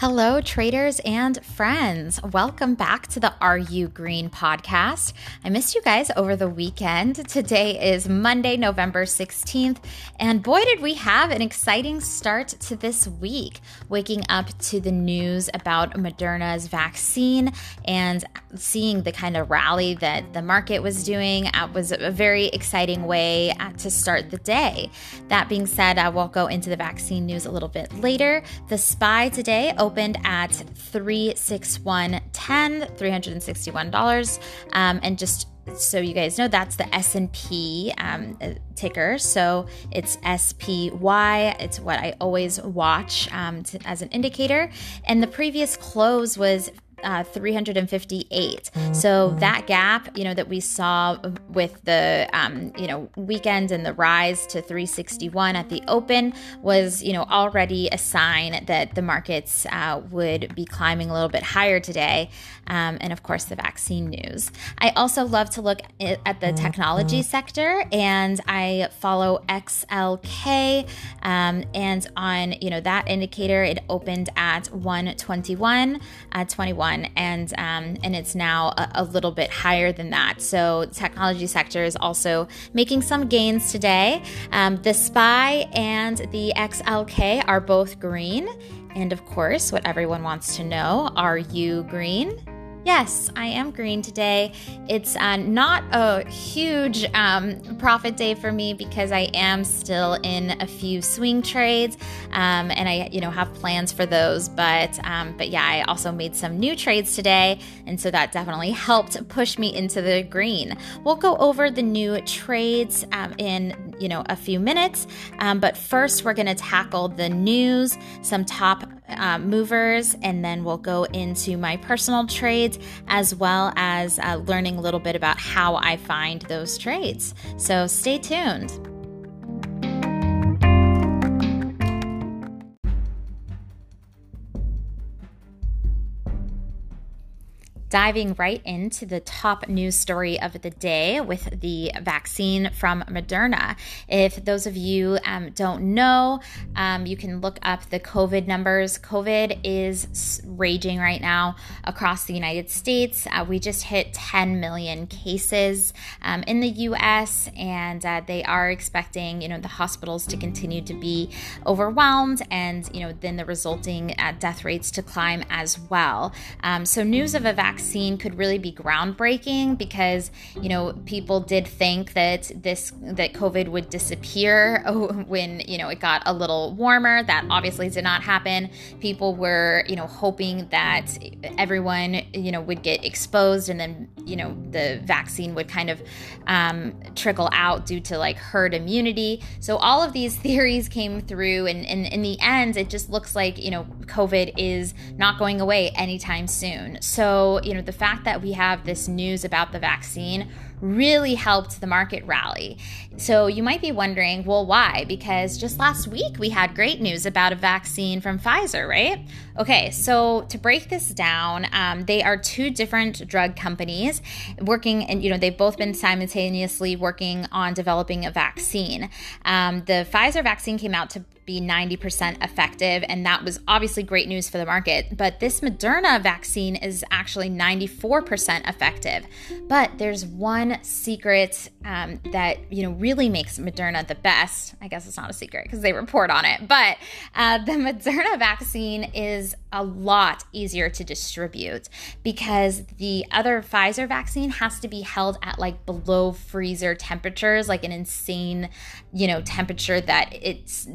Hello, traders and friends. Welcome back to the Are You Green podcast. I missed you guys over the weekend. Today is Monday, November 16th, and boy, did we have an exciting start to this week. Waking up to the news about Moderna's vaccine and seeing the kind of rally that the market was doing uh, was a very exciting way uh, to start the day. That being said, uh, we'll go into the vaccine news a little bit later. The SPY today opened at 361.10, $361. Um, and just so you guys know that's the s&p um, ticker. So it's spy it's what i always watch um, to, as an indicator. And the previous close was uh, 358. So that gap, you know, that we saw with the, um, you know, weekend and the rise to 361 at the open was, you know, already a sign that the markets uh, would be climbing a little bit higher today. Um, and of course, the vaccine news. I also love to look at the technology sector, and I follow XLK. Um, and on, you know, that indicator, it opened at 121, uh, 21 and um, and it's now a, a, little bit higher than that. So technology sector is also making some gains today. Um, the SPY and the XLK are both green, and of course, what everyone wants to know: Are you green? Yes, I am green today. It's uh, not a huge um, profit day for me because I am still in a few swing trades, um, and I, you know, have plans for those. But, um, but yeah, I also made some new trades today, and so that definitely helped push me into the green. We'll go over the new trades um, in, you know, a few minutes. Um, but first, we're going to tackle the news, some top uh, movers, and then we'll go into my personal trades as well as uh, learning a little bit about how I find those trades. So stay tuned. Diving right into the top news story of the day with the vaccine from Moderna. If those of you um, don't know, um, you can look up the COVID numbers. COVID is raging right now across the United States. Uh, we just hit 10 million cases um, in the U.S., and uh, they are expecting, you know, the hospitals to continue to be overwhelmed, and you know, then the resulting uh, death rates to climb as well. Um, so, news of a vaccine vaccine could really be groundbreaking because you know people did think that this that COVID would disappear when you know it got a little warmer. That obviously did not happen. People were you know hoping that everyone you know would get exposed and then you know the vaccine would kind of um, trickle out due to like herd immunity. So all of these theories came through, and, and in the end, it just looks like you know COVID is not going away anytime soon. So you know, the fact that we have this news about the vaccine really helped the market rally. So you might be wondering, well, why? Because just last week we had great news about a vaccine from Pfizer, right? Okay, so to break this down, um, they are two different drug companies working, and you know they've both been simultaneously working on developing a vaccine. Um, the Pfizer vaccine came out to be 90% effective, and that was obviously great news for the market. But this Moderna vaccine is actually 94% effective. But there's one secret um, that you know really makes Moderna the best. I guess it's not a secret because they report on it. But uh, the Moderna vaccine is a lot easier to distribute because the other Pfizer vaccine has to be held at like below freezer temperatures, like an insane, you know, temperature that it's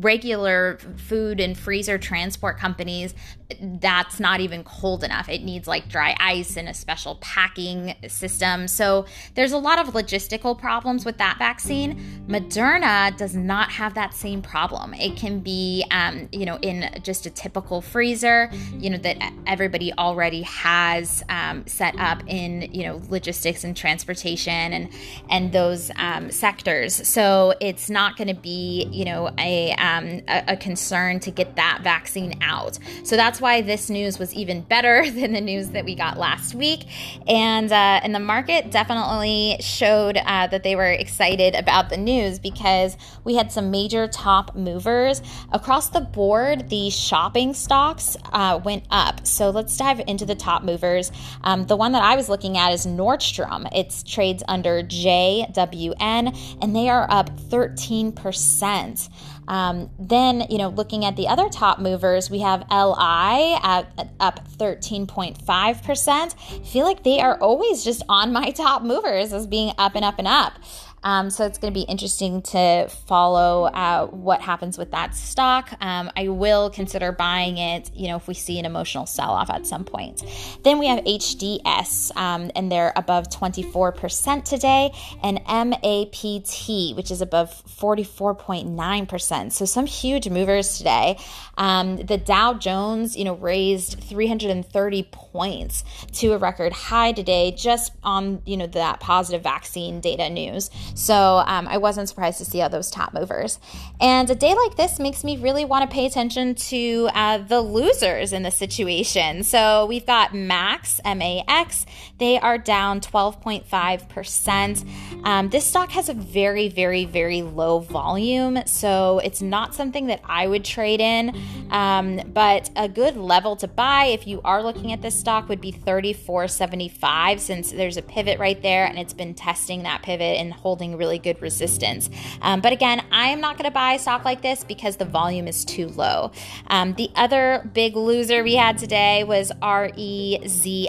regular food and freezer transport companies that's not even cold enough. It needs like dry ice and a special packing system. So there's a lot of logistical problems with that vaccine. Moderna does not have that same problem. It can be, um, you know, in just a typical freezer, you know, that everybody already has um, set up in, you know, logistics and transportation and and those um, sectors. So it's not going to be, you know, a, um, a a concern to get that vaccine out. So that's why this news was even better than the news that we got last week, and uh, and the market definitely showed uh, that they were excited about the news because we had some major top movers across the board. The shopping stocks uh, went up. So let's dive into the top movers. Um, the one that I was looking at is Nordstrom. It trades under JWN, and they are up 13%. Um, then, you know, looking at the other top movers, we have LI at, up 13.5%. I feel like they are always just on my top movers as being up and up and up. Um, so it's going to be interesting to follow uh, what happens with that stock. Um, I will consider buying it, you know, if we see an emotional sell off at some point. Then we have HDS, um, and they're above 24% today, and MAPT, which is above 44.9%. So some huge movers today. Um, the Dow Jones, you know, raised 330 points to a record high today just on, you know, that positive vaccine data news. So um, I wasn't surprised to see all those top movers. And a day like this makes me really want to pay attention to uh, the losers in the situation. So we've got Max, M A X. They are down 12.5%. Um, this stock has a very, very, very low volume. So it's not something that I would trade in. Um, but a good level to buy if you are looking at this stock would be 34.75 since there's a pivot right there and it's been testing that pivot and holding holding really good resistance. Um, but again, I am not going to buy a stock like this because the volume is too low. Um, the other big loser we had today was REZI.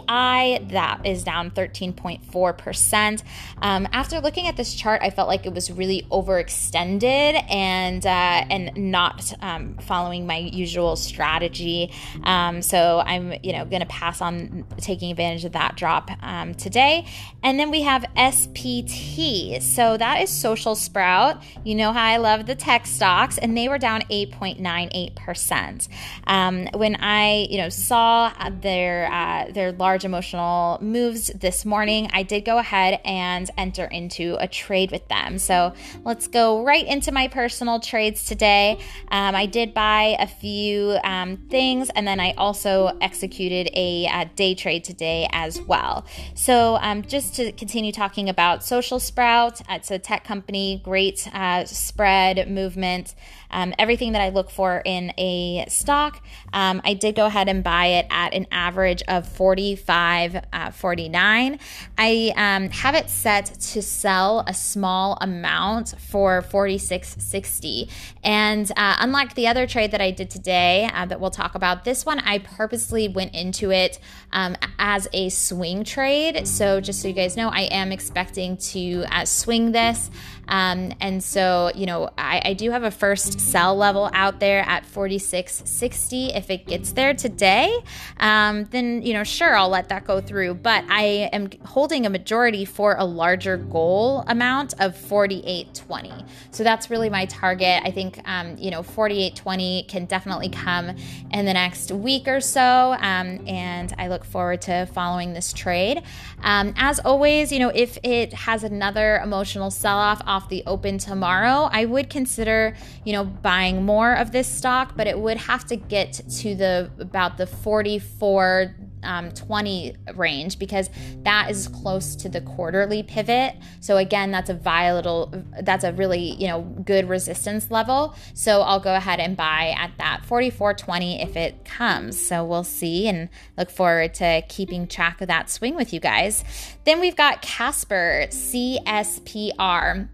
That is down 13.4%. Um, after looking at this chart, I felt like it was really overextended and uh, and not um, following my usual strategy. Um, so I'm you know going to pass on taking advantage of that drop um, today. And then we have SPT. So that is Social Sprout. You know how I love the tech stocks, and they were down 8.98%. Um, when I, you know, saw their uh, their large emotional moves this morning, I did go ahead and enter into a trade with them. So let's go right into my personal trades today. Um, I did buy a few um, things, and then I also executed a, a, day trade today as well. So um, just to continue talking about Social Sprout, it's a tech company, great uh, spread movement um, everything that I look for in a stock. Um, I did go ahead and buy it at an average of 45 uh, 49 I um, have it set to sell a small amount for 46.60 and uh, unlike the other trade that I did today uh, that we'll talk about this one I purposely went into it um, as a swing trade. So just so you guys know I am expecting to uh, swing this. Um, and so, you know, I, I, do have a first sell level out there at 46.60. If it gets there today, um, then, you know, sure, I'll let that go through. But I am holding a majority for a larger goal amount of 48.20. So that's really my target. I think, um, you know, 48.20 can definitely come in the next week or so. Um, and I look forward to following this trade. Um, as always, you know, if it has another emotional sell off, off the open tomorrow, I would consider, you know, buying more of this stock, but it would have to get to the about the 44 um, 20 range because that is close to the quarterly pivot. So again, that's a volatile, that's a really you know good resistance level. So I'll go ahead and buy at that 44.20 if it comes. So we'll see and look forward to keeping track of that swing with you guys. Then we've got Casper CSPR.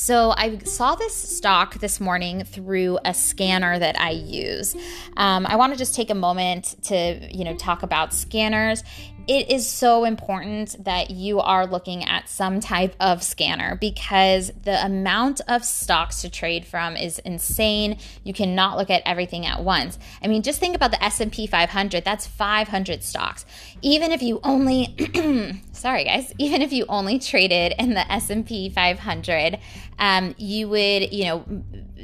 So I saw this stock this morning through a scanner that I use. Um, I want to just take a moment to you know talk about scanners it is so important that you are looking at some type of scanner because the amount of stocks to trade from is insane. You cannot look at everything at once. I mean, just think about the S&P 500. That's 500 stocks. Even if you only sorry guys, even if you only traded in the S&P 500, um, you would, you know,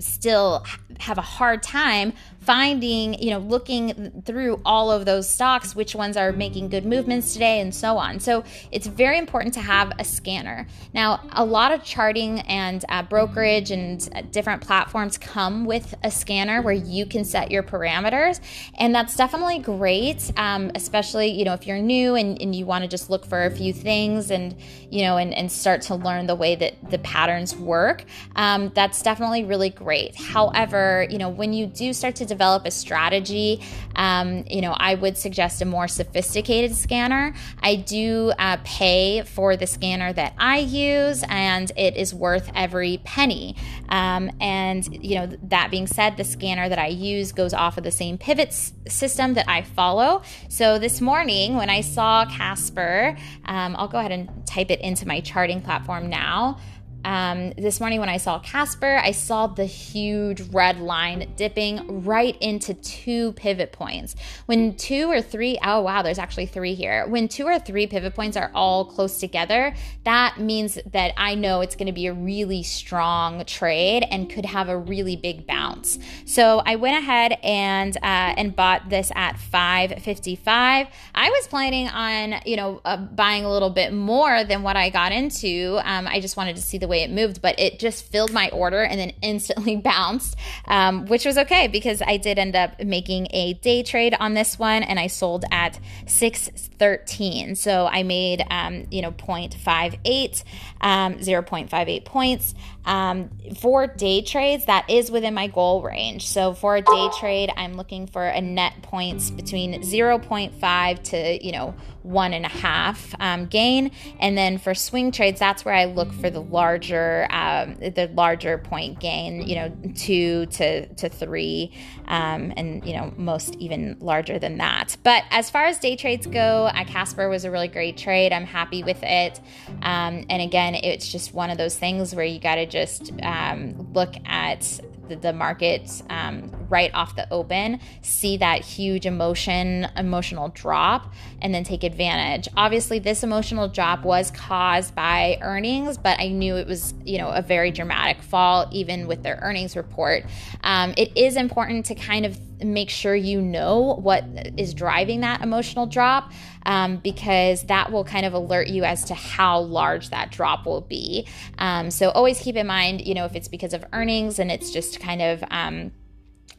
still have a hard time finding, you know, looking through all of those stocks, which ones are making good movements today, and so on. So it's very important to have a scanner. Now, a lot of charting and uh, brokerage and uh, different platforms come with a scanner where you can set your parameters, and that's definitely great, um, especially, you know, if you're new and, and you want to just look for a few things and, you know, and, and start to learn the way that the patterns work. Um, that's definitely really great. However, you know, when you do start to develop a strategy, um, you know, I would suggest a more sophisticated scanner. I do uh, pay for the scanner that I use, and it is worth every penny. Um, and, you know, that being said, the scanner that I use goes off of the same pivot s- system that I follow. So this morning, when I saw Casper, um, I'll go ahead and type it into my charting platform now. Um, this morning, when I saw Casper, I saw the huge red line dipping right into two pivot points. When two or three, oh wow, there's actually three here. When two or three pivot points are all close together, that means that I know it's going to be a really strong trade and could have a really big bounce. So I went ahead and uh, and bought this at 555. I was planning on you know uh, buying a little bit more than what I got into. Um, I just wanted to see the way way it moved, but it just filled my order and then instantly bounced, um, which was okay because I did end up making a day trade on this one and I sold at 613. So I made, um, you know, 0.58, um, 0.58 points. Um, for day trades, that is within my goal range. So for a day trade, I'm looking for a net points between 0.5 to, you know, one and a half um, gain. And then for swing trades, that's where I look for the larger, um, the larger point gain, you know, two to, to three, um, and, you know, most even larger than that. But as far as day trades go, uh, Casper was a really great trade. I'm happy with it. Um, and again, it's just one of those things where you got to just um, look at the, market um, right off the open, see that huge emotion, emotional drop, and then take advantage. Obviously, this emotional drop was caused by earnings, but I knew it was, you know, a very dramatic fall, even with their earnings report. Um, it is important to kind of make sure you know what is driving that emotional drop um, because that will kind of alert you as to how large that drop will be. Um, so always keep in mind, you know, if it's because of earnings and it's just kind of, um,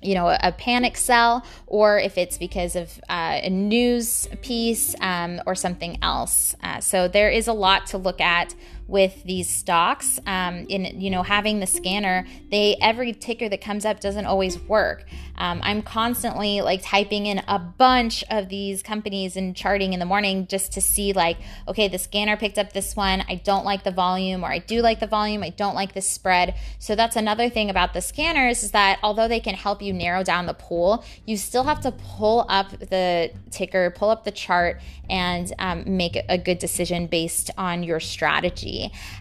you know, a, panic sell, or if it's because of uh, a news piece um, or something else. Uh, so there is a lot to look at with these stocks. Um, in you know having the scanner, they every ticker that comes up doesn't always work. Um, I'm constantly like typing in a bunch of these companies and charting in the morning just to see like, okay, the scanner picked up this one. I don't like the volume, or I do like the volume. I don't like the spread. So that's another thing about the scanners is that although they can help you narrow down the pool, you still have to pull up the ticker, pull up the chart, and um, make a good decision based on your strategy.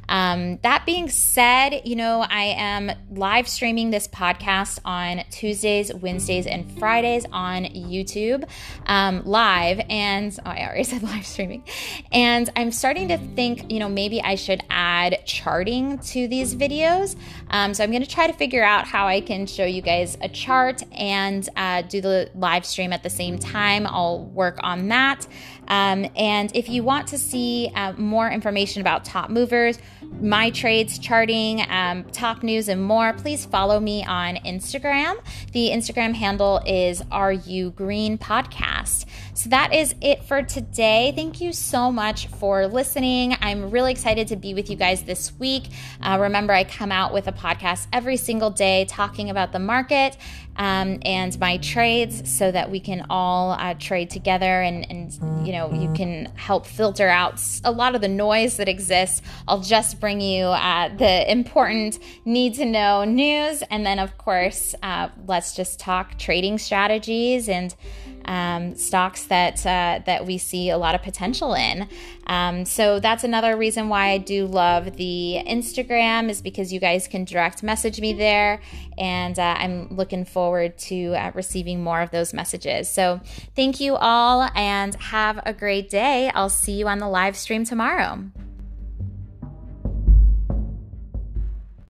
Um, that being said, you know, I am live streaming this podcast on Tuesdays, Wednesdays, and Fridays on YouTube um, live. And oh, I already said live streaming. And I'm starting to think, you know, maybe I should add charting to these videos. Um, so I'm going to try to figure out how I can show you guys a chart and uh, do the live stream at the same time. I'll work on that. Um, and if you want to see uh, more information about top movers, my trades charting, um, top news, and more, please follow me on Instagram. The Instagram handle is You Green Podcast. So that is it for today. Thank you so much for listening. I'm really excited to be with you guys this week. Uh, remember, I come out with a podcast every single day talking about the market um, and my trades so that we can all uh, trade together and, and, you know, you can help filter out a lot of the noise that exists. I'll just bring you uh, the important need to know news. And then, of course, uh, let's just talk trading strategies and um, stocks that uh, that we see a lot of potential in. Um, so that's another reason why I do love the Instagram is because you guys can direct message me there, and uh, I'm looking forward to uh, receiving more of those messages. So thank you all, and have a great day. I'll see you on the live stream tomorrow.